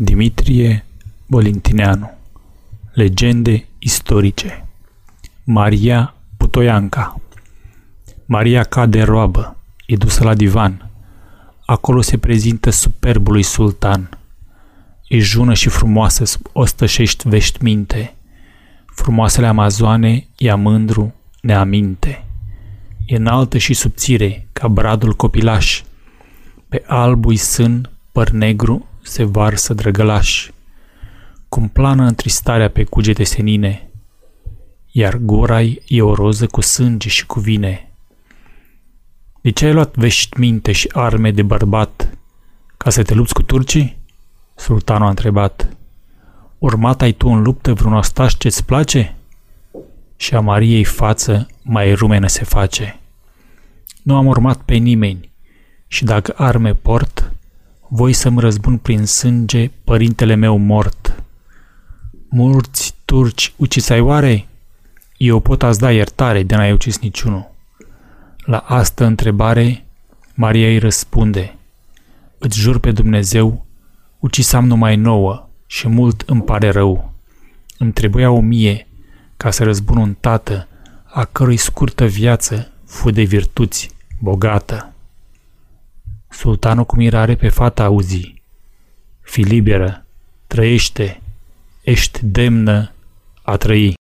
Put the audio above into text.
Dimitrie Bolintineanu Legende istorice Maria Putoianca Maria cade roabă, e dusă la divan. Acolo se prezintă superbului sultan. E jună și frumoasă sub ostășești veștminte. Frumoasele amazoane ia mândru, neaminte. E înaltă și subțire, ca bradul copilaș. Pe albui sân, păr negru, se varsă drăgălaș. Cum plană întristarea pe cugete senine, iar gura e o roză cu sânge și cu vine. De ce ai luat veștiminte și arme de bărbat? Ca să te lupți cu turcii? Sultanul a întrebat. Urmat ai tu în luptă vreun ostaș ce-ți place? Și a Mariei față mai rumenă se face. Nu am urmat pe nimeni și dacă arme port, voi să-mi răzbun prin sânge părintele meu mort. Mulți turci uciți ai oare? Eu pot ați da iertare de n-ai ucis niciunul. La asta întrebare, Maria îi răspunde, Îți jur pe Dumnezeu, ucisam numai nouă și mult îmi pare rău. Îmi trebuia o mie ca să răzbun un tată a cărui scurtă viață fu de virtuți bogată. Sultanul cu mirare pe fata auzi. Fi liberă, trăiește, ești demnă a trăi.